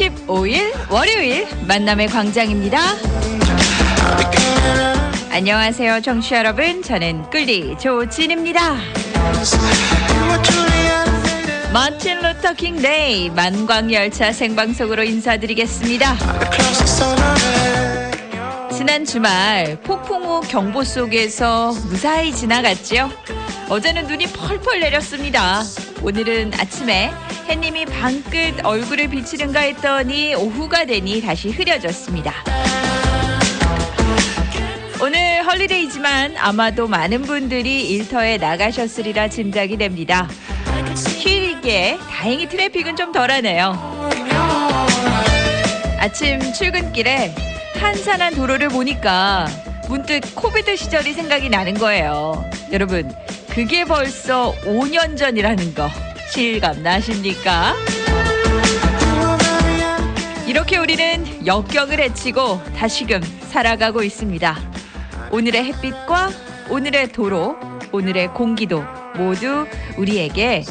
15일 월요일 만남의 광장입니다. 안녕하세요, 청취자 여러분. 저는 끌리 조진입니다. 마틴 루터 킹 Day 만광열차 생방송으로 인사드리겠습니다. 지난 주말 폭풍우 경보 속에서 무사히 지나갔지요. 어제는 눈이 펄펄 내렸습니다. 오늘은 아침에 햇님이 방긋 얼굴을 비치는가 했더니 오후가 되니 다시 흐려졌습니다. 오늘 헐리데이지만 아마도 많은 분들이 일터에 나가셨으리라 짐작이 됩니다. 휴일기에 다행히 트래픽은 좀 덜하네요. 아침 출근길에 한산한 도로를 보니까 문득 코비드 시절이 생각이 나는 거예요. 여러분, 그게 벌써 5년 전이라는 거 실감 나십니까? 이렇게 우리는 역경을 헤치고 다시금 살아가고 있습니다. 오늘의 햇빛과 오늘의 도로, 오늘의 공기도 모두 우리에게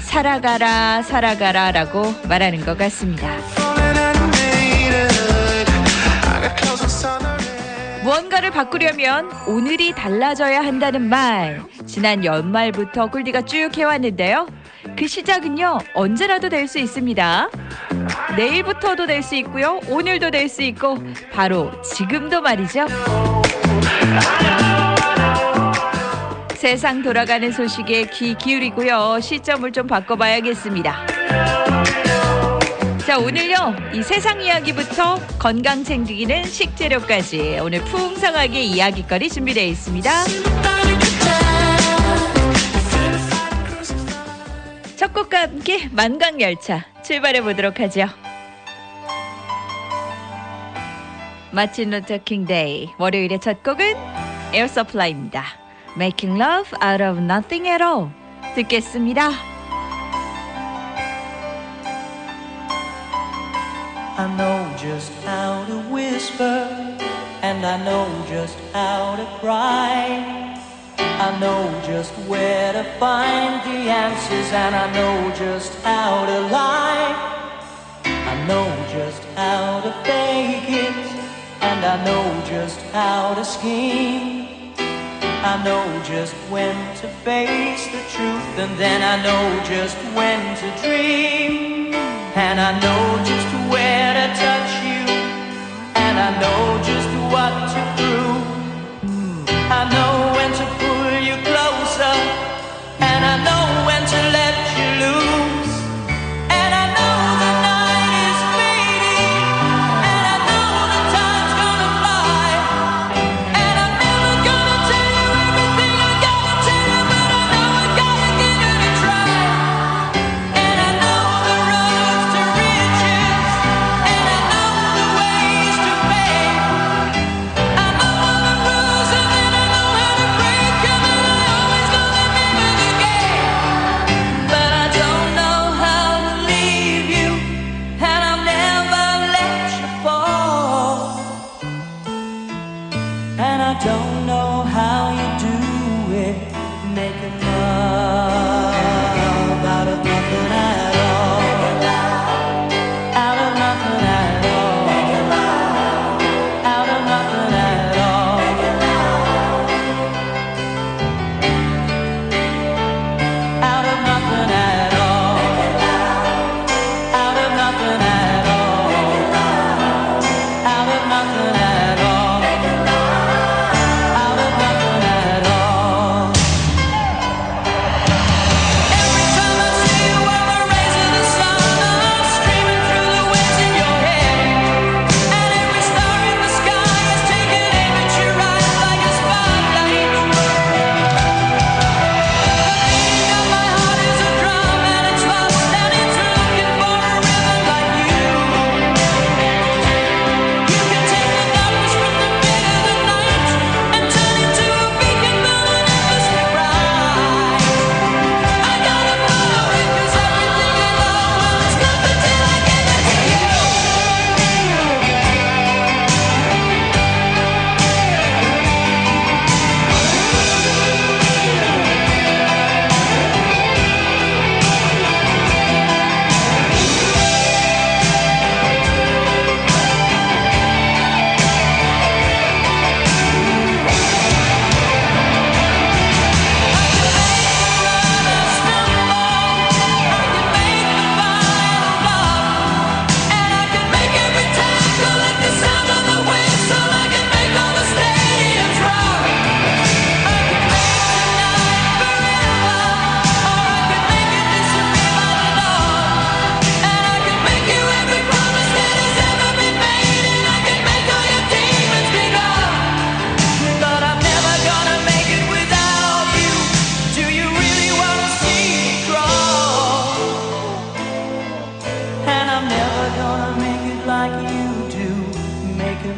살아가라, 살아가라 라고 말하는 것 같습니다. 무언가를 바꾸려면 오늘이 달라져야 한다는 말. 지난 연말부터 꿀디가 쭉 해왔는데요. 그 시작은요, 언제라도 될 수 있습니다. 내일부터도 될 수 있고요, 오늘도 될 수 있고, 바로 지금도 말이죠. 세상 돌아가는 소식에 귀 기울이고요, 시점을 좀 바꿔봐야겠습니다. 자, 오늘요, 이 세상 이야기부터 건강 챙기기는 식재료까지 오늘 풍성하게 이야기거리 준비되어 있습니다. 첫 곡과 함께 만광열차 출발해 보도록 하죠. 마틴 루터 킹 Day 월요일의 첫 곡은 에어 서플라이입니다. Making love out of nothing at all 듣겠습니다. I know just how to whisper, and I know just how to cry. I know just where to find the answers, and I know just how to lie. I know just how to fake it, and I know just how to scheme. I know just when to face the truth, and then I know just when to dream. And I know just where to touch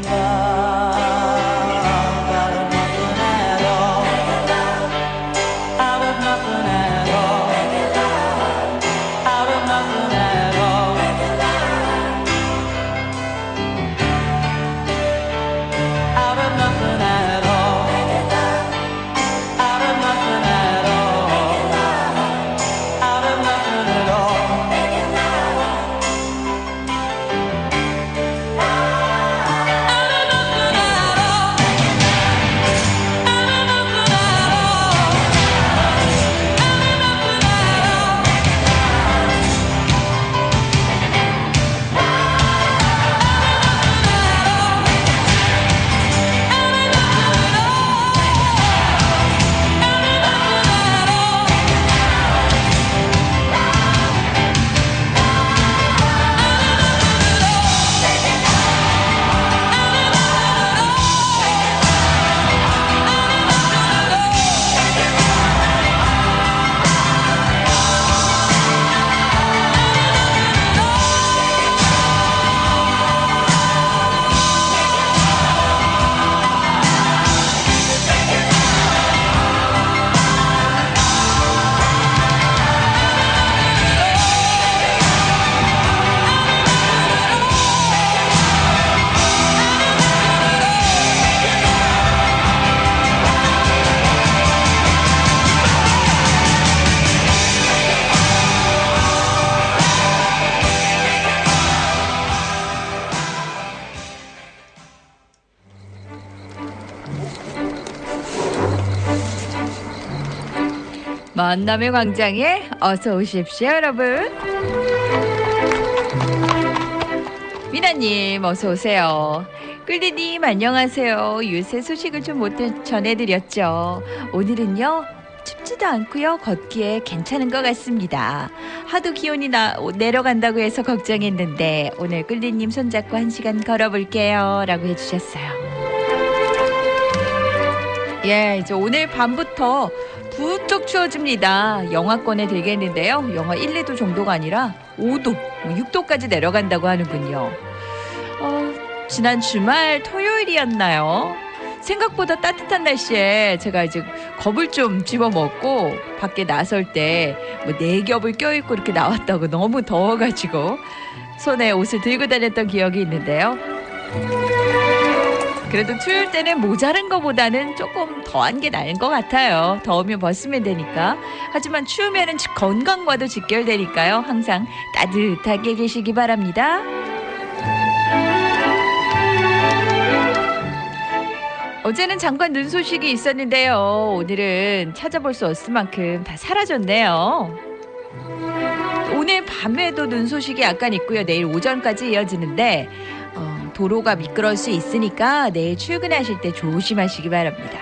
love 만남의 광장에 어서 오십시오, 여러분. 미나님, 어서 오세요. 끌디님, 안녕하세요. 요새 소식을 좀 못 전해드렸죠. 오늘은요, 춥지도 않고요, 걷기에 괜찮은 것 같습니다. 하도 기온이 나, 내려간다고 해서 걱정했는데, 오늘 끌디님 손잡고 한 시간 걸어볼게요. 라고 해주셨어요. 예, 이제 오늘 밤부터 부쩍 추워집니다. 영하권에 들겠는데요. 영하 1, 2도 정도가 아니라 5도, 6도까지 내려간다고 하는군요. 어, 지난 주말 토요일이었나요? 생각보다 따뜻한 날씨에 제가 이제 겁을 좀 집어먹고 밖에 나설 때 뭐 네 겹을 껴입고 이렇게 나왔다고 너무 더워가지고 손에 옷을 들고 다녔던 기억이 있는데요. 그래도 추울 때는 모자른 것보다는 조금 더한 게 나은 것 같아요. 더우면 벗으면 되니까. 하지만 추우면은 건강과도 직결되니까요. 항상 따뜻하게 계시기 바랍니다. 어제는 잠깐 눈 소식이 있었는데요. 오늘은 찾아볼 수 없을 만큼 다 사라졌네요. 오늘 밤에도 눈 소식이 약간 있고요. 내일 오전까지 이어지는데 어, 도로가 미끄러울 수 있으니까 내일 출근하실 때 조심하시기 바랍니다.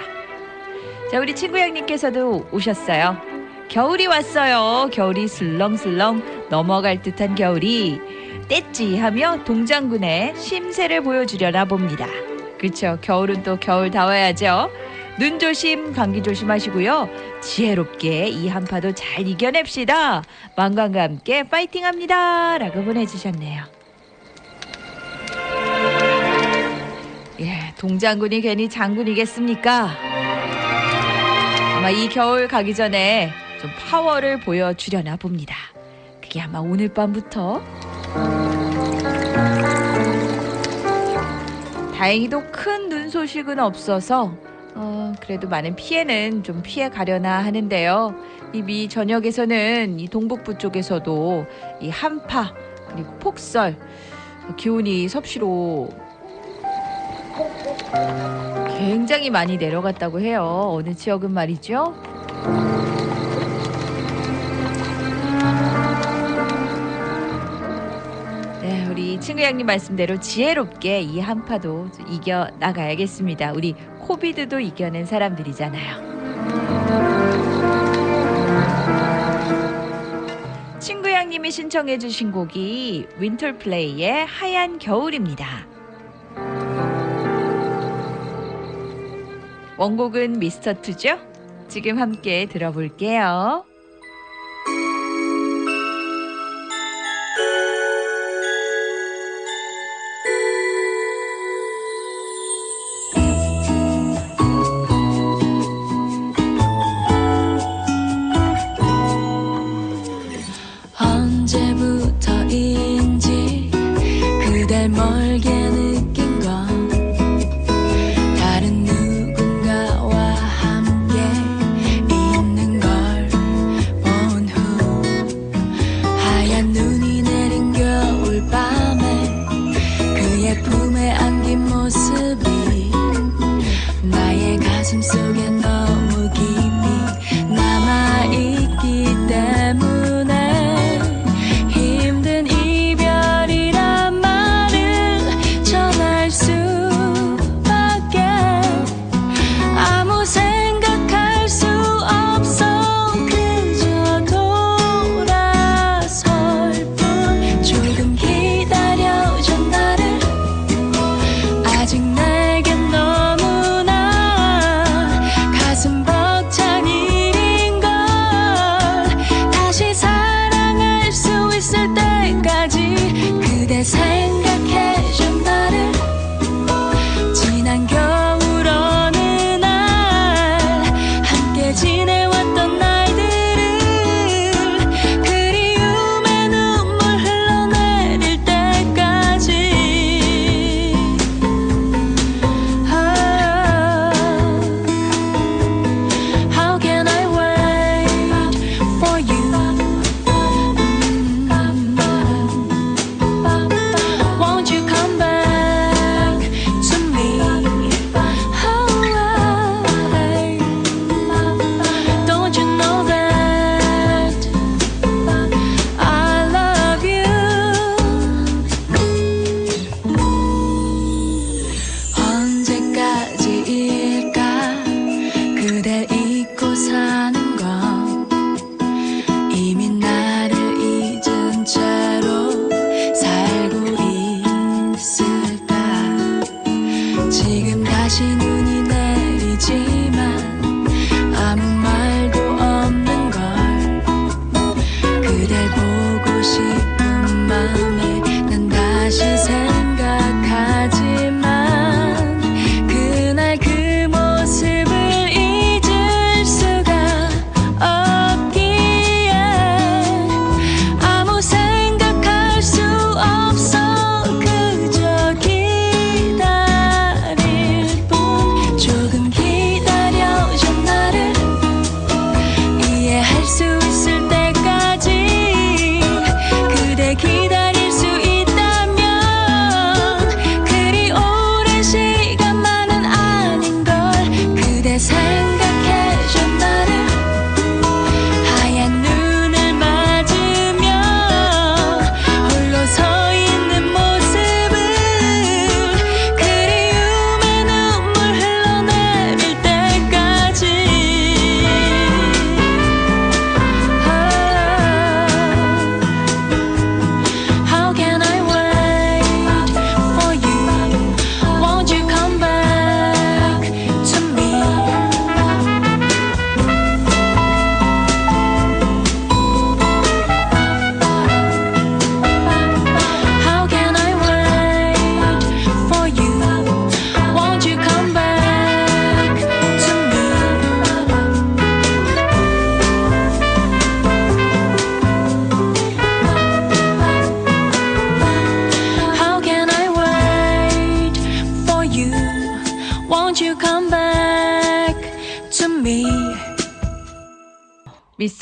자, 우리 친구 형님께서도 오셨어요. 겨울이 왔어요. 겨울이 슬렁슬렁 넘어갈 듯한 겨울이 뗐지 하며 동장군의 심세를 보여주려나 봅니다. 그렇죠. 겨울은 또 겨울다워야죠. 눈 조심, 감기 조심하시고요. 지혜롭게 이 한파도 잘 이겨냅시다. 만관과 함께 파이팅합니다. 라고 보내주셨네요. 동장군이 괜히 장군이겠습니까? 아마 이 겨울 가기 전에 좀 파워를 보여주려나 봅니다. 그게 아마 오늘 밤부터. 다행히도 큰 눈 소식은 없어서 어, 그래도 많은 피해는 좀 피해 가려나 하는데요. 이미 저녁에서는 이 동북부 쪽에서도 이 한파 그리고 폭설 기온이 섭씨로 굉장히 많이 내려갔다고 해요. 어느 지역은 말이죠. 네, 우리 친구 양님 말씀대로 지혜롭게 이 한파도 이겨 나가야겠습니다. 우리 코비드도 이겨낸 사람들이잖아요. 친구 양님이 신청해 주신 곡이 윈터 플레이의 하얀 겨울입니다. 원곡은 미스터 투죠? 지금 함께 들어볼게요.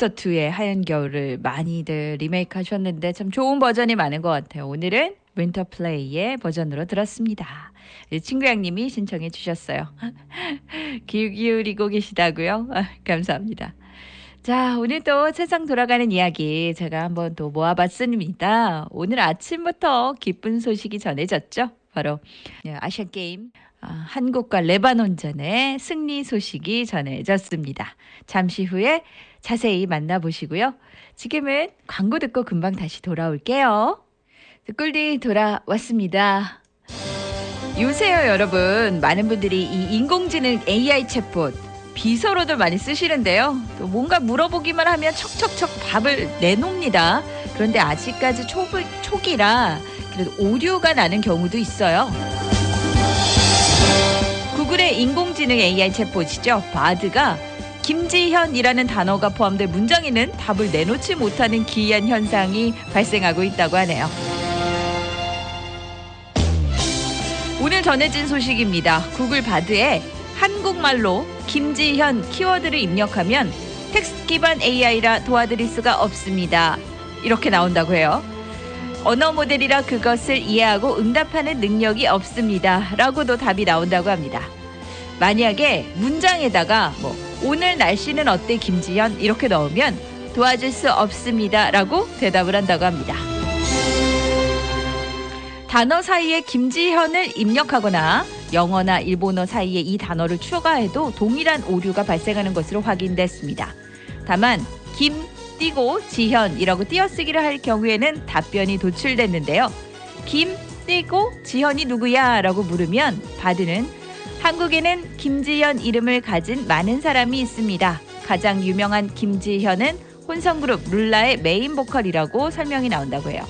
투의 하얀 겨울을 많이들 리메이크 하셨는데 참 좋은 버전이 많은 것 같아요. 오늘은 윈터 플레이의 버전으로 들었습니다. 이 친구 양님이 신청해 주셨어요. 귀 기울이고 계시다고요? 아, 감사합니다. 자, 오늘 또 세상 돌아가는 이야기 제가 한번 또 모아봤습니다. 오늘 아침부터 기쁜 소식이 전해졌죠. 바로 예, 아시안 게임 아, 한국과 레바논전의 승리 소식이 전해졌습니다. 잠시 후에 자세히 만나보시고요. 지금은 광고 듣고 금방 다시 돌아올게요. 꿀디 돌아왔습니다. 요새요, 여러분. 많은 분들이 이 인공지능 AI 챗봇 비서로도 많이 쓰시는데요. 또 뭔가 물어보기만 하면 척척척 답을 내놓습니다. 그런데 아직까지 초, 초기라 그래도 오류가 나는 경우도 있어요. 구글의 인공지능 AI 챗봇이죠. 바드가 김지현이라는 단어가 포함된 문장에는 답을 내놓지 못하는 기이한 현상이 발생하고 있다고 하네요. 오늘 전해진 소식입니다. 구글 바드에 한국말로 김지현 키워드를 입력하면 텍스트 기반 AI라 도와드릴 수가 없습니다. 이렇게 나온다고 해요. 언어 모델이라 그것을 이해하고 응답하는 능력이 없습니다. 라고도 답이 나온다고 합니다. 만약에 문장에다가 뭐 오늘 날씨는 어때 김지현 이렇게 넣으면 도와줄 수 없습니다. 라고 대답을 한다고 합니다. 단어 사이에 김지현을 입력하거나 영어나 일본어 사이에 이 단어를 추가해도 동일한 오류가 발생하는 것으로 확인됐습니다. 다만 김 띄고 지현이라고 띄어쓰기를 할 경우에는 답변이 도출됐는데요. 김 띄고 지현이 누구야? 라고 물으면 바드는 한국에는 김지현 이름을 가진 많은 사람이 있습니다. 가장 유명한 김지현은 혼성그룹 룰라의 메인 보컬이라고 설명이 나온다고 해요.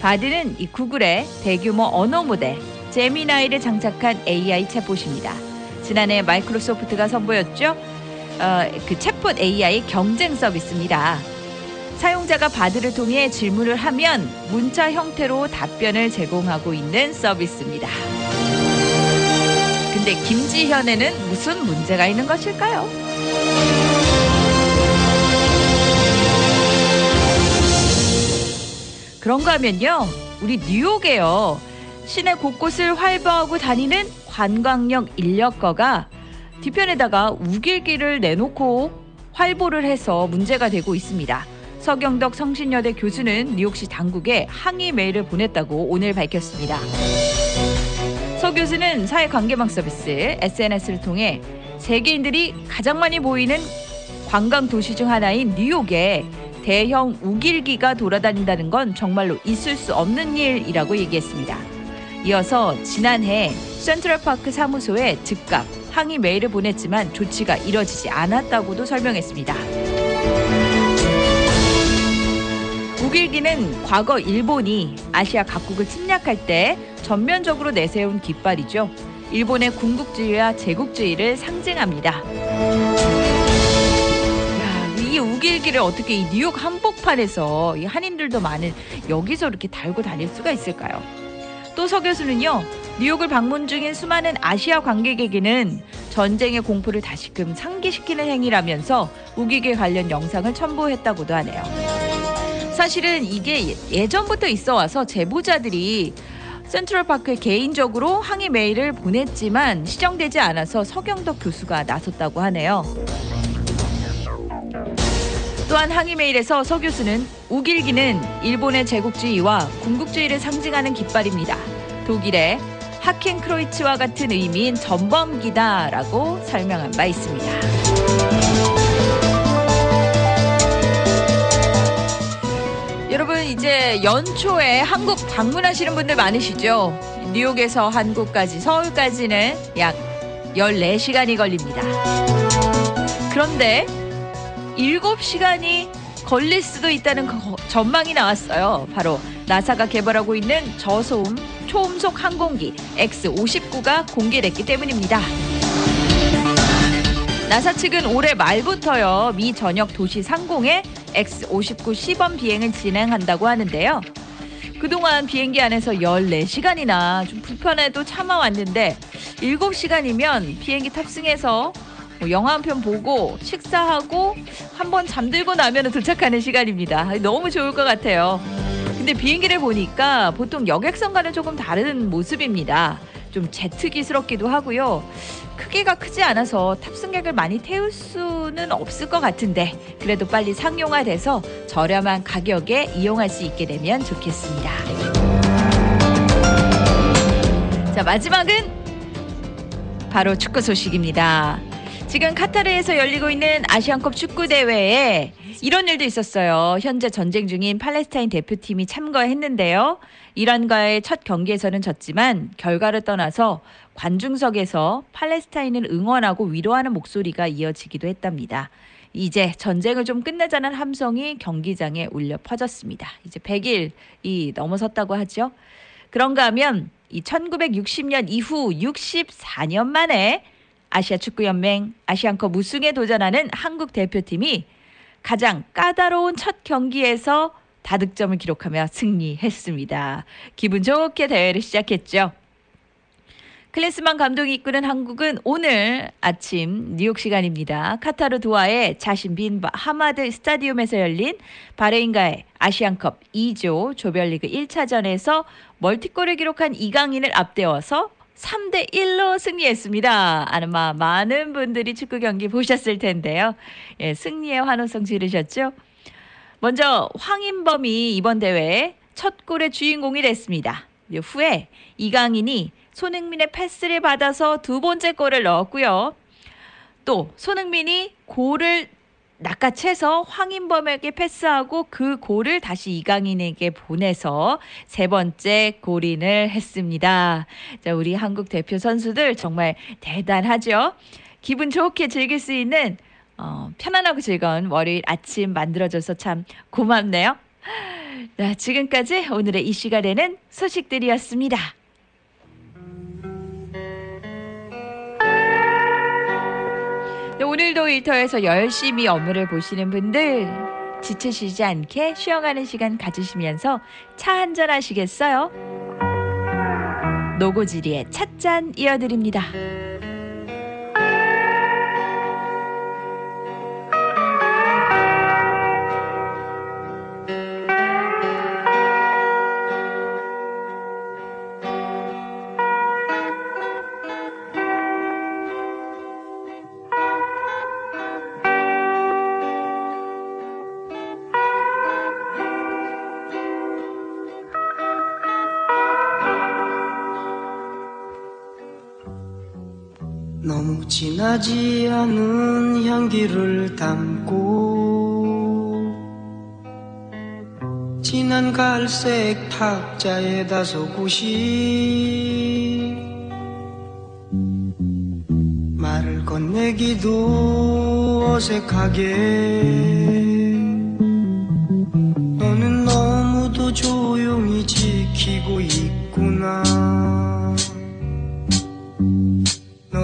바드는 이 구글의 대규모 언어 모델 제미나이를 장착한 AI 챗봇입니다. 지난해 마이크로소프트가 선보였죠. 어, 그 챗봇 AI 경쟁 서비스입니다. 사용자가 바드를 통해 질문을 하면 문자 형태로 답변을 제공하고 있는 서비스입니다. 근데 김지현에는 무슨 문제가 있는 것일까요? 그런가 하면요. 우리 뉴욕에요. 시내 곳곳을 활보하고 다니는 관광역 인력거가 뒤편에다가 우길기를 내놓고 활보를 해서 문제가 되고 있습니다. 서경덕 성신여대 교수는 뉴욕시 당국에 항의 메일을 보냈다고 오늘 밝혔습니다. 서 교수는 사회관계망 서비스 SNS를 통해 세계인들이 가장 많이 보이는 관광 도시 중 하나인 뉴욕에 대형 우길기가 돌아다닌다는 건 정말로 있을 수 없는 일이라고 얘기했습니다. 이어서 지난해 센트럴파크 사무소에 즉각 항의 메일을 보냈지만 조치가 이뤄지지 않았다고도 설명했습니다. 우길기는 과거 일본이 아시아 각국을 침략할 때 전면적으로 내세운 깃발이죠. 일본의 군국주의와 제국주의를 상징합니다. 야, 이 우길기를 어떻게 이 뉴욕 한복판에서 이 한인들도 많은 여기서 이렇게 달고 다닐 수가 있을까요? 또 서 교수는요, 뉴욕을 방문 중인 수많은 아시아 관객에게는 전쟁의 공포를 다시금 상기시키는 행위라면서 우기계 관련 영상을 첨부했다고도 하네요. 사실은 이게 예전부터 있어 와서 제보자들이 센트럴파크에 개인적으로 항의 메일을 보냈지만 시정되지 않아서 서경덕 교수가 나섰다고 하네요. 또한 항의 메일에서 서 교수는 우길기는 일본의 제국주의와 군국주의를 상징하는 깃발입니다. 독일의 하켄크로이츠와 같은 의미인 전범기다라고 설명한 바 있습니다. 여러분 이제 연초에 한국 방문하시는 분들 많으시죠? 뉴욕에서 한국까지 서울까지는 약 14시간이 걸립니다. 그런데 7시간이 걸릴 수도 있다는 거- 전망이 나왔어요. 바로 나사가 개발하고 있는 저소음 초음속 항공기 X-59가 공개됐기 때문입니다. 나사 측은 올해 말부터요 미 전역 도시 상공에 X-59 시범 비행을 진행한다고 하는데요. 그동안 비행기 안에서 14시간이나 좀 불편해도 참아왔는데 7시간이면 비행기 탑승해서 뭐 영화 한 편 보고 식사하고 한번 잠들고 나면 도착하는 시간입니다. 너무 좋을 것 같아요. 근데 비행기를 보니까 보통 여객선과는 조금 다른 모습입니다. 좀 제트기스럽기도 하고요. 크기가 크지 않아서 탑승객을 많이 태울 수는 없을 것 같은데 그래도 빨리 상용화돼서 저렴한 가격에 이용할 수 있게 되면 좋겠습니다. 자 마지막은 바로 축구 소식입니다. 지금 카타르에서 열리고 있는 아시안컵 축구 대회에 이런 일도 있었어요. 현재 전쟁 중인 팔레스타인 대표팀이 참가했는데요. 이란과의 첫 경기에서는 졌지만 결과를 떠나서 관중석에서 팔레스타인을 응원하고 위로하는 목소리가 이어지기도 했답니다. 이제 전쟁을 좀 끝내자는 함성이 경기장에 울려 퍼졌습니다. 이제 100일이 넘어섰다고 하죠. 그런가 하면 이 1960년 이후 64년 만에 아시아 축구 연맹 아시안컵 우승에 도전하는 한국 대표팀이 가장 까다로운 첫 경기에서 다득점을 기록하며 승리했습니다. 기분 좋게 대회를 시작했죠. 클린스만 감독이 이끄는 한국은 오늘 아침 뉴욕 시간입니다. 카타르 도하의 자신 빈 하마드 스타디움에서 열린 바레인과의 아시안컵 2조 조별리그 1차전에서 멀티골을 기록한 이강인을 앞세워서 3대 1로 승리했습니다. 아마 많은 분들이 축구 경기 보셨을 텐데요. 예, 승리의 환호성 지르셨죠? 먼저 황인범이 이번 대회 첫 골의 주인공이 됐습니다. 후에 이강인이 손흥민의 패스를 받아서 두 번째 골을 넣었고요. 또 손흥민이 골을 낚아채서 황인범에게 패스하고 그 골을 다시 이강인에게 보내서 세 번째 골인을 했습니다. 자, 우리 한국 대표 선수들 정말 대단하죠? 기분 좋게 즐길 수 있는 어, 편안하고 즐거운 월요일 아침 만들어줘서 참 고맙네요. 자, 지금까지 오늘의 이 시간에는 소식들이었습니다. 오늘도 일터에서 열심히 업무를 보시는 분들 지치시지 않게 쉬어가는 시간 가지시면서 차 한잔 하시겠어요? 노고지리의 찻잔 이어드립니다. 진하지 않은 향기를 담고 진한 갈색 탁자에 다소 곳이 말을 건네기도 어색하게. 너는 너무도 조용히 지키고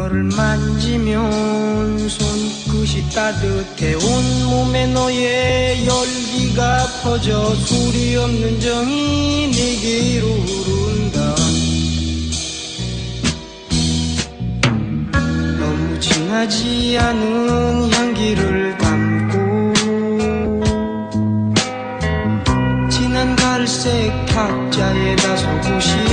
너를 만지면 손끝이 따뜻해 온몸에 너의 열기가 퍼져 소리 없는 정이 내게로 흐른다. 너무 진하지 않은 향기를 담고 진한 갈색 탁자에 다소 곳이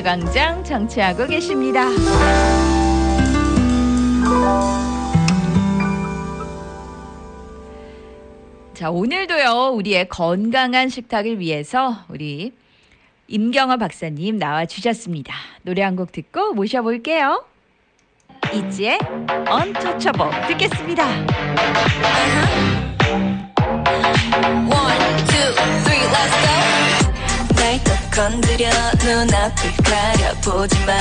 노래광장 정치하고 계십니다. 자, 오늘도요, 우리의 건강한 식탁을 위해서 우리 임경화 박사님 나와 주셨습니다. 노래 한 곡 듣고 모셔볼게요. 이지의 언터처버 듣겠습니다. Uh-huh. One, two, three, 건드려 눈앞을 가려보지만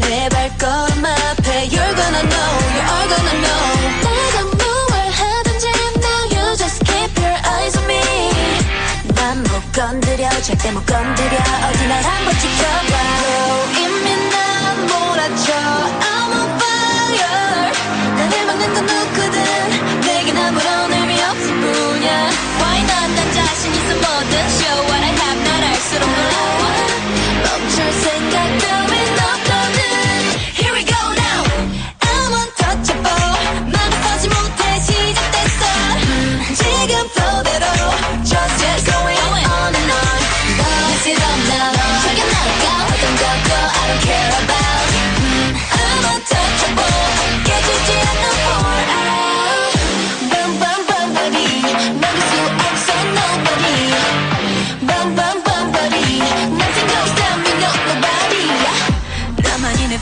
내 발걸음 앞에 You're gonna know, you're gonna know 내가 무얼 하든지 Now you just keep your eyes on me 난 못 건드려 절대 못 건드려 어디 날 한번 지켜봐 no, 이미 난 몰아쳐 I'm on fire 나를 막는 건 누구야 first thing I do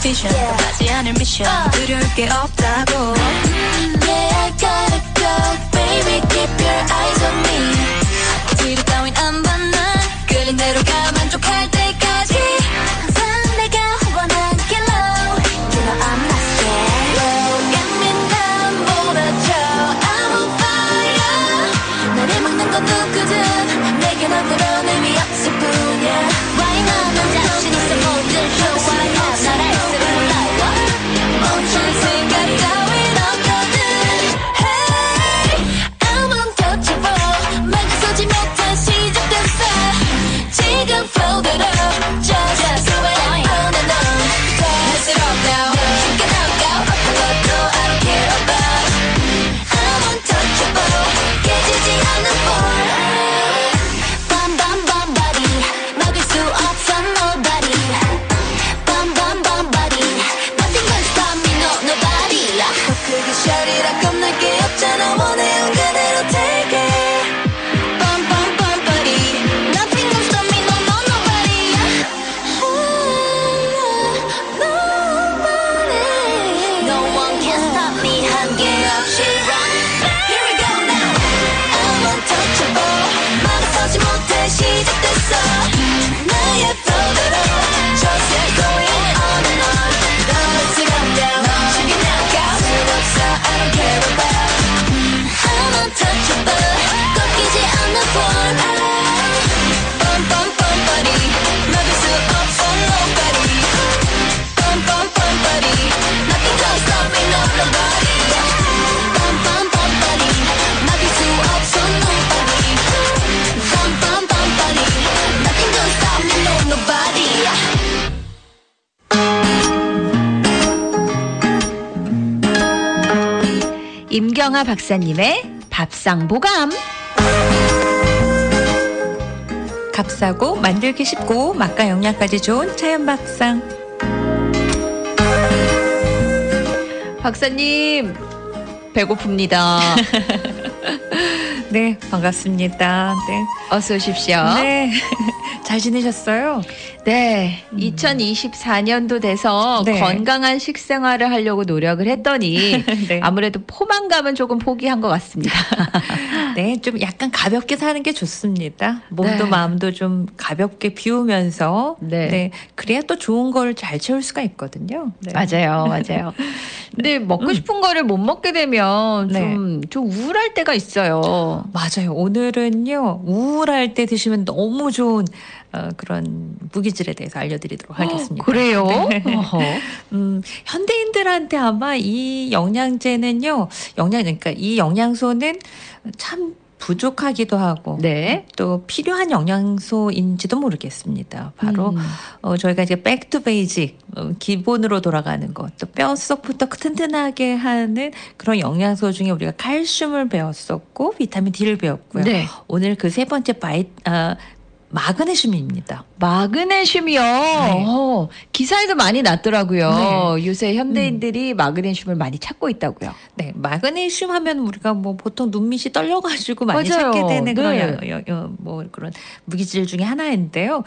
미션. 두려울 게 없다고. Yeah I gotta go baby keep your eyes on me. 김정아 박사님의 밥상 보감. 값싸고 만들기 쉽고 맛과 영양까지 좋은 차연 밥상. 박사님 배고픕니다. 네 반갑습니다. 네 어서 오십시오. 네. 잘 지내셨어요? 네, 2024년도 돼서 네. 건강한 식생활을 하려고 노력을 했더니 네. 아무래도 포만감은 조금 포기한 것 같습니다. 네, 좀 약간 가볍게 사는 게 좋습니다. 몸도 네. 마음도 좀 가볍게 비우면서 네. 그래야 또 좋은 걸 잘 채울 수가 있거든요. 네. 맞아요, 맞아요. 근데 먹고 싶은 거를 못 먹게 되면 네. 좀, 좀 우울할 때가 있어요. 맞아요. 오늘은요 우울할 때 드시면 너무 좋은 어, 그런 무기질에 대해서 알려드리도록 하겠습니다. 그래요? 네. 음, 현대인들한테 아마 이 영양제는요, 영양 그러니까 이 영양소는 참 부족하기도 하고 네. 또 필요한 영양소인지도 모르겠습니다. 바로 음. 어, 저희가 이제 back to basic 어, 기본으로 돌아가는 것, 또 뼛속부터 튼튼하게 하는 그런 영양소 중에 우리가 칼슘을 배웠었고 비타민 D를 배웠고요. 네. 오늘 그 세 번째 바이 아, 마그네슘입니다. 마그네슘이요. 어, 기사에도 많이 났더라고요. 요새 현대인들이 마그네슘을 많이 찾고 있다고요. 네, 마그네슘 하면 우리가 뭐 보통 눈밑이 떨려가지고 많이 맞아요. 찾게 되는 그런 네. 여- 여- 여- 뭐 그런 무기질 중에 하나인데요.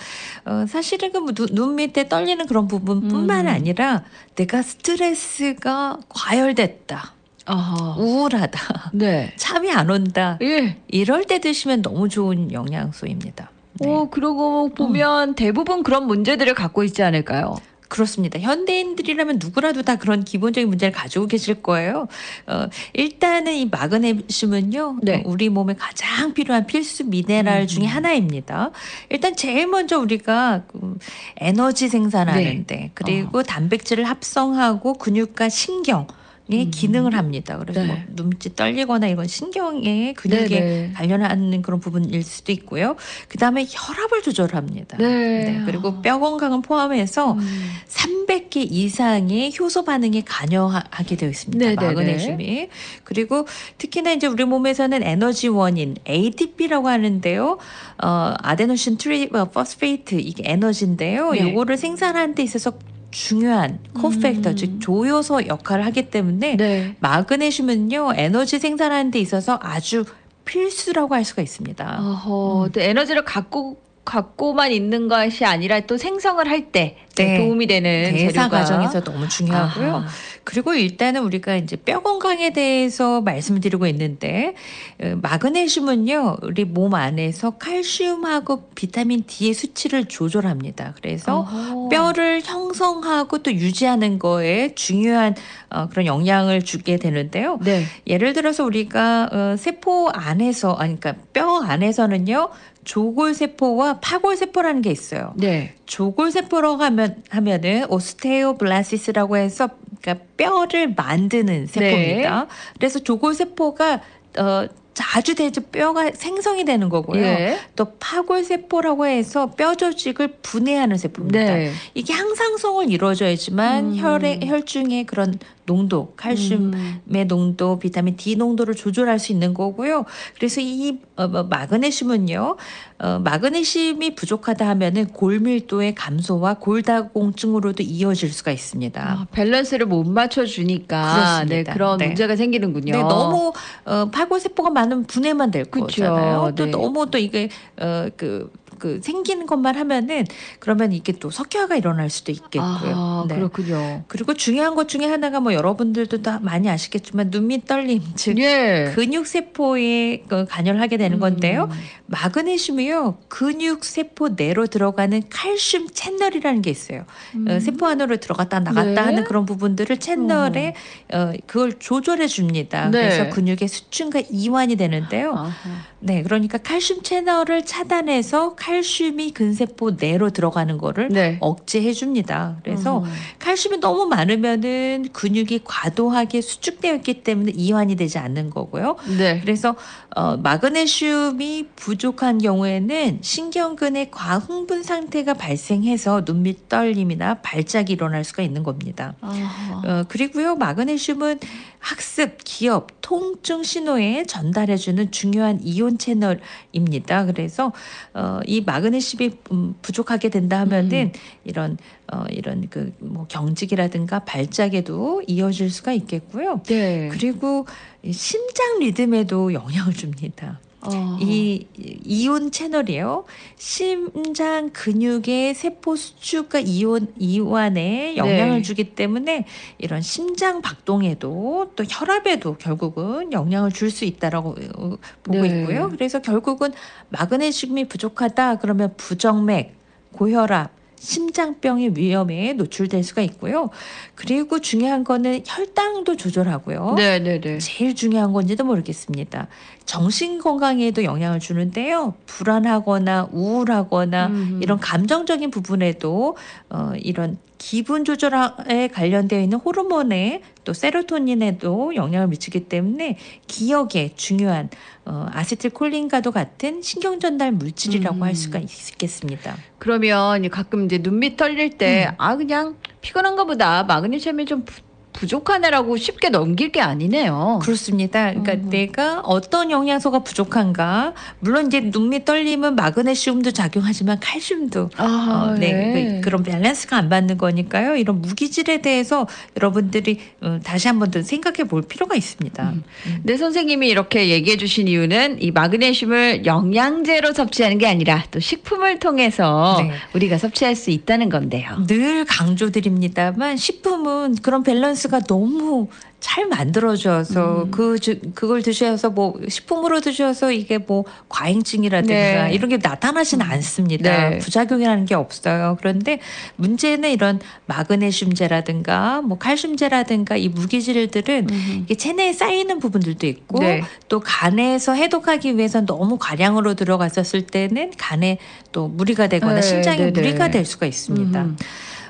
어, 사실은 그눈 밑에 떨리는 그런 부분뿐만 음. 아니라 내가 스트레스가 과열됐다, 어허. 우울하다, 네. 잠이 안 온다. 예. 이럴 때 드시면 너무 좋은 영양소입니다. 네. 어, 그러고 보면 대부분 그런 문제들을 갖고 있지 않을까요? 그렇습니다. 현대인들이라면 누구라도 다 그런 기본적인 문제를 가지고 계실 거예요. 어, 일단은 이 마그네슘은요, 네. 어, 우리 몸에 가장 필요한 필수 미네랄 중에 하나입니다. 일단 제일 먼저 우리가 그 에너지 생산하는데, 네. 그리고 단백질을 합성하고 근육과 신경, 의 기능을 합니다. 그래서 네. 뭐 눈빛이 떨리거나 이건 신경의 근육에 네네. 관련하는 그런 부분일 수도 있고요. 그 다음에 혈압을 조절합니다. 네. 그리고 뼈 건강을 포함해서 음. 300개 이상의 효소 반응에 관여하게 되어 있습니다. 네네네. 마그네슘이. 그리고 특히나 이제 우리 몸에서는 에너지 원인 ATP라고 하는데요. 어, adenosine tri 어, phosphate 이게 에너지인데요. 네. 요거를 생산하는 데 있어서 중요한 cofactor 음. 즉 조효소 역할을 하기 때문에 네. 마그네슘은요 에너지 생산하는 데 있어서 아주 필수라고 할 수가 있습니다. 어허, 또 에너지를 갖고 갖고만 있는 것이 아니라 또 생성을 할때 네. 도움이 되는 대사 재료가 과정에서 너무 중요하고요. 아하. 그리고 일단은 우리가 이제 뼈 건강에 대해서 말씀을 드리고 있는데 어, 마그네슘은요 우리 몸 안에서 칼슘하고 비타민 D의 수치를 조절합니다. 그래서 어허. 뼈를 형성하고 또 유지하는 거에 중요한 어, 그런 영향을 주게 되는데요. 네. 예를 들어서 우리가 어, 세포 안에서 아니 그러니까 뼈 안에서는요 조골 세포와 파골 세포라는 게 있어요. 네. 조골 세포라고 하면 하면은 오스테오블라시스라고 해서 그러니까 뼈를 만드는 세포입니다. 그래서 조골 세포가 어 자주 되죠 뼈가 생성이 되는 거고요. 예. 또 파골 세포라고 해서 뼈 조직을 분해하는 세포입니다. 네. 이게 항상성을 이루어져야지만 음. 혈의 혈중의 그런 농도, 칼슘의 음. 농도, 비타민 D 농도를 조절할 수 있는 거고요. 그래서 이 어, 뭐, 마그네슘은요, 어, 마그네슘이 부족하다 하면은 골밀도의 감소와 골다공증으로도 이어질 수가 있습니다. 아, 밸런스를 못 맞춰 주니까 그렇습니다. 네, 그런 네. 문제가 생기는군요. 네, 너무 어, 팔골세포가 많으면 분해만 될 그쵸. 거잖아요. 또 네. 너무 또 이게 어, 그, 그 생기는 것만 하면은 그러면 이게 또 석회화가 일어날 수도 있겠고요. 아, 네. 그렇군요. 그리고 중요한 것 중에 하나가 뭐 여러분들도 다 많이 아시겠지만 눈밑 떨림 즉 예. 근육 세포에 그 간여를 하게 되는 건데요. 음. 마그네슘이요 근육 세포 내로 들어가는 칼슘 채널이라는 게 있어요. 어, 세포 안으로 들어갔다 나갔다 음. 네. 하는 그런 부분들을 채널에 어, 그걸 조절해 줍니다. 네. 그래서 근육의 수축과 이완이 되는데요. 아하. 네, 그러니까 칼슘 채널을 차단해서 칼슘이 근세포 내로 들어가는 거를 네. 억제해 줍니다. 그래서 음. 칼슘이 너무 많으면은 근육이 과도하게 수축되어 있기 때문에 이완이 되지 않는 거고요. 네. 그래서 어, 마그네슘이 부족한 경우에는 신경근의 과흥분 상태가 발생해서 눈밑 떨림이나 발작이 일어날 수가 있는 겁니다. 어, 그리고요, 마그네슘은 학습, 기업, 통증 신호에 전달해주는 중요한 이온 채널입니다. 그래서 어, 이 마그네슘이 음, 부족하게 된다 하면은 이런 어, 이런 그 뭐 경직이라든가 발작에도 이어질 수가 있겠고요. 네. 그리고 이 심장 리듬에도 영향을 줍니다. 어. 이 이온 채널이요. 심장 근육의 세포 수축과 이온 이완에 영향을 네. 주기 때문에 이런 심장 박동에도 또 혈압에도 결국은 영향을 줄 수 있다라고 어, 보고 네. 있고요. 그래서 결국은 마그네슘이 부족하다 그러면 부정맥, 고혈압, 심장병의 위험에 노출될 수가 있고요. 그리고 중요한 거는 혈당도 조절하고요. 네 네 네. 제일 중요한 건지도 모르겠습니다. 정신 건강에도 영향을 주는데요. 불안하거나 우울하거나 음. 이런 감정적인 부분에도 어, 이런 기분 조절에 관련되어 있는 호르몬에 또 세로토닌에도 영향을 미치기 때문에 기억에 중요한 어, 아세틸콜린과도 같은 신경 전달 물질이라고 음. 할 수가 있겠습니다. 그러면 가끔 이제 눈밑 털릴 때 음. 아 그냥 피곤한가 보다 마그네슘이 좀 부, 부족하네라고 쉽게 넘길 게 아니네요. 그렇습니다. 그러니까 음. 내가 어떤 영양소가 부족한가 물론 이제 눈밑 떨리면 마그네슘도 작용하지만 칼슘도 아, 어, 네. 그, 그런 밸런스가 안 맞는 거니까요. 이런 무기질에 대해서 여러분들이 어, 다시 한 번 더 생각해 볼 필요가 있습니다. 음. 네 선생님이 이렇게 얘기해 주신 이유는 이 마그네슘을 영양제로 섭취하는 게 아니라 또 식품을 통해서 네. 우리가 섭취할 수 있다는 건데요. 늘 강조드립니다만 식품은 그런 밸런스 가 너무 잘 만들어져서 음. 그 주- 그걸 드셔서 뭐 식품으로 드셔서 이게 뭐 과잉증이라든가 네. 이런 게 나타나지는 않습니다. 네. 부작용이라는 게 없어요. 그런데 문제는 이런 마그네슘제라든가 뭐 칼슘제라든가 이 무기질들은 이게 체내에 쌓이는 부분들도 있고 네. 또 간에서 해독하기 위해서 너무 과량으로 들어갔었을 때는 간에 또 무리가 되거나 네, 심장에 네, 네. 무리가 될 수가 있습니다.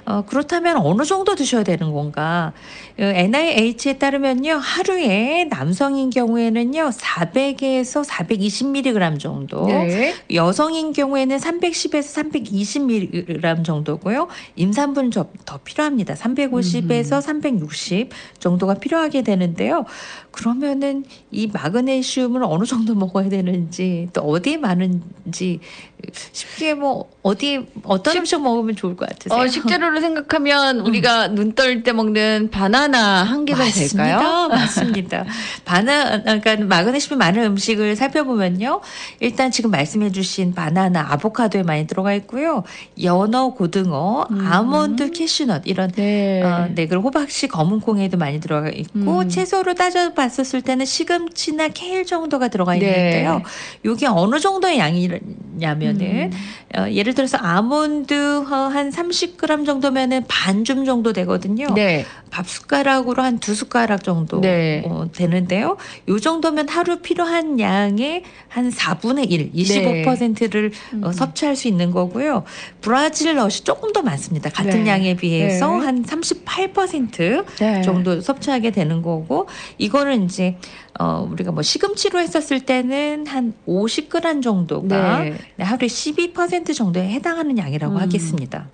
음. 어, 그렇다면 어느 정도 드셔야 되는 건가? 어, NIH에 따르면요, 하루에 남성인 경우에는요, 400에서 420mg 정도, 네. 여성인 경우에는 310에서 320mg 정도고요. 임산부는 저- 더 필요합니다. 350에서 360 정도가 필요하게 되는데요. 그러면은 이 마그네슘을 어느 정도 먹어야 되는지 또 어디에 많은지 쉽게 뭐 어디 어떤 식- 음식 먹으면 좋을 것 같으세요? 어, 식재료 로 생각하면 우리가 눈떨 때 먹는 바나나 한 개만 될까요? 맞습니다. 맞습니다. 바나 그러니까 마그네슘이 많은 음식을 살펴보면요. 일단 지금 말씀해 주신 바나나, 아보카도에 많이 들어가 있고요. 연어, 고등어, 아몬드, 캐슈넛 이런 네. 어, 네, 그리고 호박씨, 검은콩에도 많이 들어가 있고 음. 채소로 따져 봤었을 때는 시금치나 케일 정도가 들어가 네. 있는데요. 이게 어느 정도의 양이냐면은 음. 어, 예를 들어서 아몬드 어, 한 30g 정도 면은 반줌 정도 되거든요. 네. 밥 숟가락으로 한 두 숟가락 정도 네. 어, 되는데요. 요 정도면 하루 필요한 양의 한 4분의 1, 25%를 음. 어, 섭취할 수 있는 거고요. 브라질 넛이 조금 더 많습니다. 같은 네. 양에 비해서 네. 한38% 네. 정도 섭취하게 되는 거고 이거는 이제 어 우리가 뭐 시금치로 했었을 때는 한 50g 정도가 네. 네, 하루에 12% 정도에 해당하는 양이라고 음. 하겠습니다.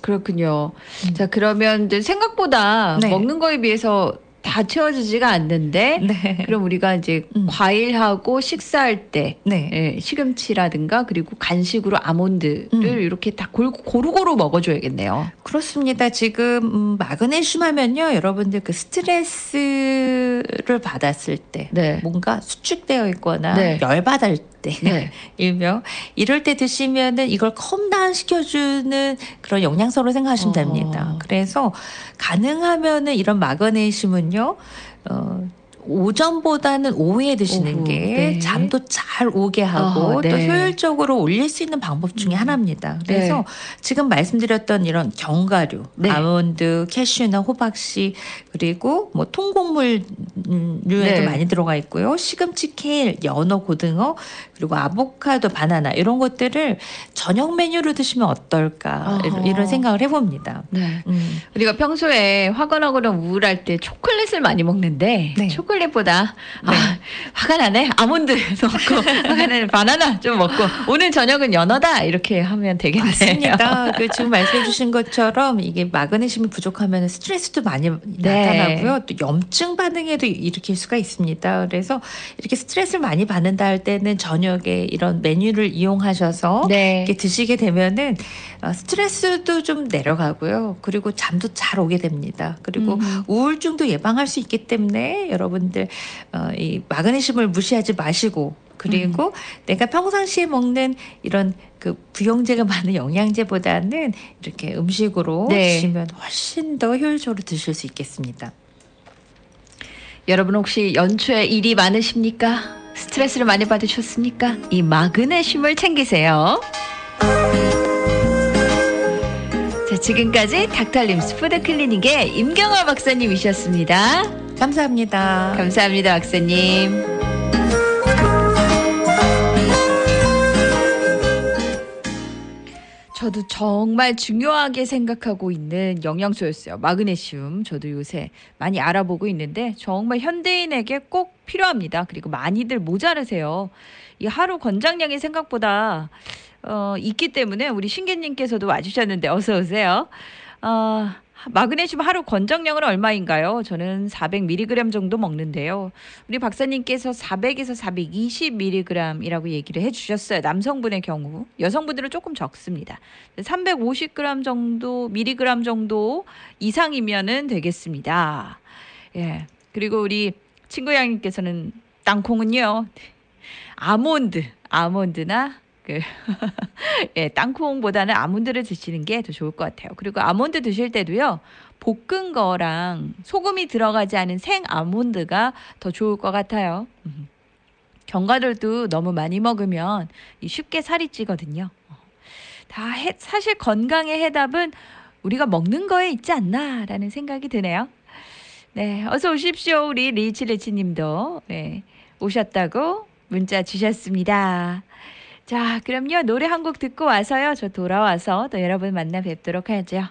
그렇군요. 음. 자, 그러면 이제 생각보다 네. 먹는 거에 비해서 다 채워지지가 않는데 네. 그럼 우리가 이제 음. 과일하고 식사할 때 네. 예, 시금치라든가 그리고 간식으로 아몬드를 음. 이렇게 다 골, 고루고루 먹어줘야겠네요. 그렇습니다. 지금 음, 마그네슘 하면요. 여러분들 그 스트레스를 받았을 때 네. 뭔가 수축되어 있거나 네. 열받을 때 네. 일명 이럴 때 드시면은 이걸 calm down 시켜주는 그런 영양소로 생각하시면 어. 됩니다. 그래서 가능하면은 이런 마그네슘은요. 어, 오전보다는 오후에 드시는 오후, 게 네. 잠도 잘 오게 하고 어허, 네. 또 효율적으로 올릴 수 있는 방법 중에 음. 하나입니다. 그래서 네. 지금 말씀드렸던 이런 견과류, 네. 아몬드, 캐슈나 호박씨 그리고 뭐 통곡물류에도 네. 많이 들어가 있고요. 시금치, 케일, 연어, 고등어 그리고 아보카도, 바나나 이런 것들을 저녁 메뉴로 드시면 어떨까 이런- 어허. 이런 생각을 해봅니다. 네. 음. 우리가 평소에 화가 나거나 우울할 때 초콜릿을 많이 먹는데 네. 초콜릿보다 아, 화가 나네 아몬드 먹고 화가 나네 바나나 좀 먹고 오늘 저녁은 연어다 이렇게 하면 되겠네요. 맞습니다. 그 지금 말씀해 주신 것처럼 이게 마그네슘이 부족하면 스트레스도 많이 네. 나타나고요. 또 염증 반응에도 일으킬 수가 있습니다. 그래서 이렇게 스트레스를 많이 받는다 할 때는 저녁에 이런 메뉴를 이용하셔서 네. 이렇게 드시게 되면은 어, 스트레스도 좀 내려가고요. 그리고 잠도 잘 오게 됩니다. 그리고 음. 우울증도 예방할 수 있기 때문에 여러분들 어, 이 마그네슘을 무시하지 마시고 그리고 내가 평상시에 먹는 이런 그 부영제가 많은 영양제보다는 이렇게 음식으로 네. 드시면 훨씬 더 효율적으로 드실 수 있겠습니다. 여러분 혹시 연초에 일이 많으십니까? 스트레스를 많이 받으셨습니까? 이 마그네슘을 챙기세요. 자, 지금까지 닥터림스 푸드클리닉의 임경화 박사님이셨습니다. 감사합니다. 감사합니다, 박사님. 저도 정말 중요하게 생각하고 있는 영양소였어요. 마그네슘. 저도 요새 많이 알아보고 있는데 정말 현대인에게 꼭 필요합니다. 그리고 많이들 모자르세요. 이 하루 권장량이 생각보다 어, 있기 때문에 우리 신계님께서도 와주셨는데 어서 오세요. 어, 마그네슘 하루 권장량은 얼마인가요? 저는 400mg 정도 먹는데요. 우리 박사님께서 400에서 420mg이라고 얘기를 해주셨어요. 남성분의 경우, 여성분들은 조금 적습니다. 350g 정도, 미리그램 정도 이상이면은 되겠습니다. 예. 그리고 우리 친구 양님께서는 땅콩은요, 아몬드, 아몬드나 그 예, 땅콩보다는 아몬드를 드시는 게 더 좋을 것 같아요. 그리고 아몬드 드실 때도요. 볶은 거랑 소금이 들어가지 않은 생 아몬드가 더 좋을 것 같아요. 음. 견과류도 너무 많이 먹으면 이 쉽게 살이 찌거든요. 어. 다 해, 사실 건강의 해답은 우리가 먹는 거에 있지 않나라는 생각이 드네요. 네, 어서 오십시오. 우리 리치리치 님도 네, 오셨다고 문자 주셨습니다. 자, 그럼요. 노래 한 곡 듣고 와서요. 저 돌아와서 또 여러분 만나 뵙도록 하죠.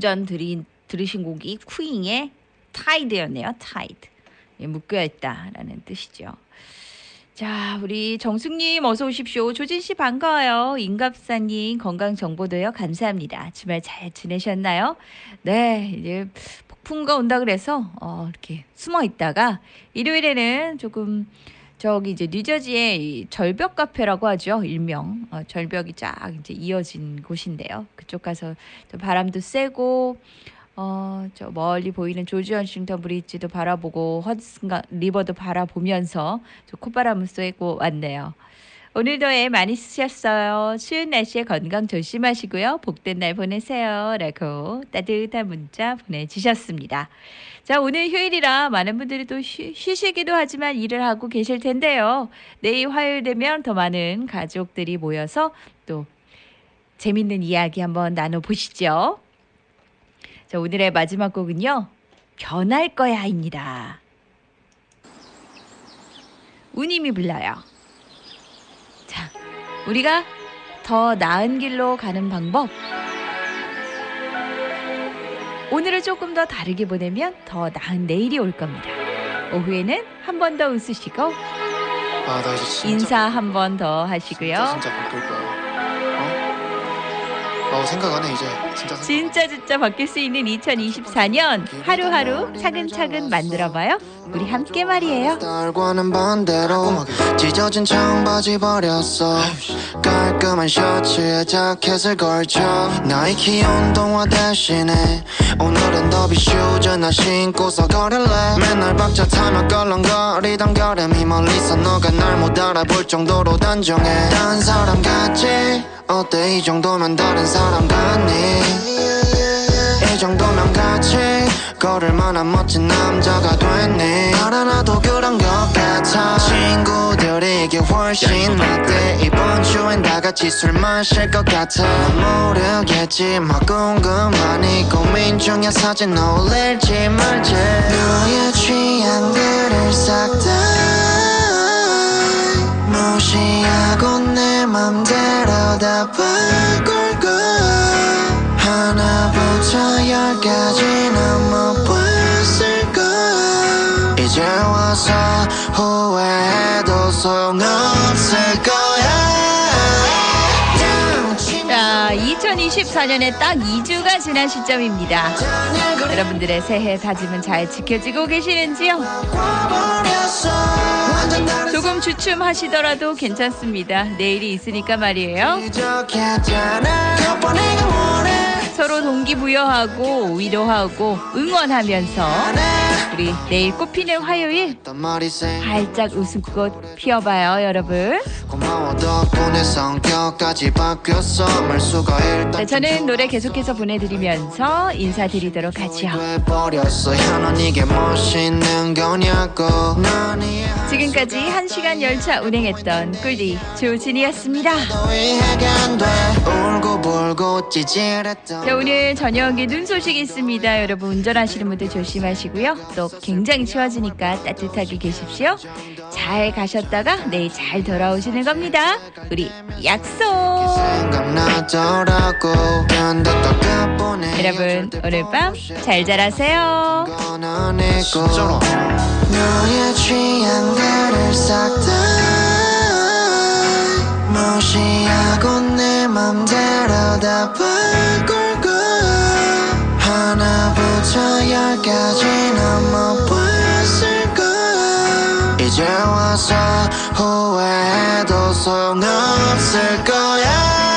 전 들이, 들으신 곡이 쿠잉의 Tied였네요. Tied. 예, 묶여 있다라는 뜻이죠. 자, 우리 정숙님 어서 오십시오. 조진 씨 반가워요. 임갑사님 건강 정보도요. 감사합니다. 주말 잘 지내셨나요? 네, 이제 폭풍우가 온다 그래서 어, 이렇게 숨어 있다가 일요일에는 조금 저기 이제 뉴저지의 이 절벽 카페라고 하죠 일명 어, 절벽이 쫙 이제 이어진 곳인데요 그쪽 가서 또 바람도 쐬고 어 저 멀리 보이는 조지 워싱턴 브리지도 바라보고 허드슨 리버도 바라보면서 저 콧바람을 쐬고 왔네요. 오늘도 애 많이 쓰셨어요. 추운 날씨에 건강 조심하시고요. 복된 날 보내세요. 라고 따뜻한 문자 보내주셨습니다. 자, 오늘 휴일이라 많은 분들이 또 쉬, 쉬시기도 하지만 일을 하고 계실 텐데요. 내일 화요일 되면 더 많은 가족들이 모여서 또 재밌는 이야기 한번 나눠보시죠. 자, 오늘의 마지막 곡은요. 변할 거야입니다. 우님이 불러요. 자, 우리가 더 나은 길로 가는 방법. 오늘을 조금 더 다르게 보내면 더 나은 내일이 올 겁니다. 오후에는 한 번 더 웃으시고 아, 인사 한 번 더 하시고요. 진짜, 진짜. 어? 어, 생각 안 해, 이제. 진짜 생각 진짜 진짜 바뀔 수 있는 2024년 하루하루 차근차근 만들어봐요. 우리 함께 말이에요. 딸과는 반대로 찢어진 청바지 버렸어 깔끔한 셔츠에 자켓을 걸쳐 나이키 운동화 대신에 오늘은 더비 슈즈 나 신고서 걸을래 맨날 박자 타며 껄렁거리던 걸음이 멀리서 너가 날 못 알아볼 정도로 단정해 딴 사람 같지 어때? 이 정도면 다른 사람 같니? 이 정도면 같이 걸을 만한 멋진 남자가 됐니? 알아나도 그런 것 같아. 친구들이 이게 훨씬 낫대 이번 주엔 다 같이 술 마실 것 같아. 난 모르겠지 뭐 궁금하니 고민 중에 사진 올릴지 말지. 너의 취향들을 싹 다 무시하고 내 맘대로 다 바꿀 거야 하나부터 열까지 넘어봤을 거야 이제 와서 후회해도 소용없을 거야 자, 2024년에 딱 2주가 지난 시점입니다. 여러분들의 새해 다짐은 잘 지켜지고 계시는지요? 주춤하시더라도 괜찮습니다. 내일이 있으니까 말이에요. 서로 동기부여하고 위로하고 응원하면서 우리 내일 꽃피는 화요일 활짝 웃음꽃 피워봐요, 여러분. 자, 저는 노래 계속해서 보내드리면서 인사드리도록 하죠. 지금까지 1시간 열차 운행했던 꿀디 조진이었습니다. 자, 오늘 저녁에 눈 소식이 있습니다. 여러분 운전하시는 분들 조심하시고요. 또 굉장히 추워지니까 따뜻하게 계십시오. 잘 가셨다가 내일 잘 돌아오시는 겁니다. 우리 약속! 여러분 오늘 밤 잘 자라세요. 싹다 무시하고 내 맘대로 다 바꿀 거야 하나부터 열까지 거야 이제 와서 후회해도 소용없을 거야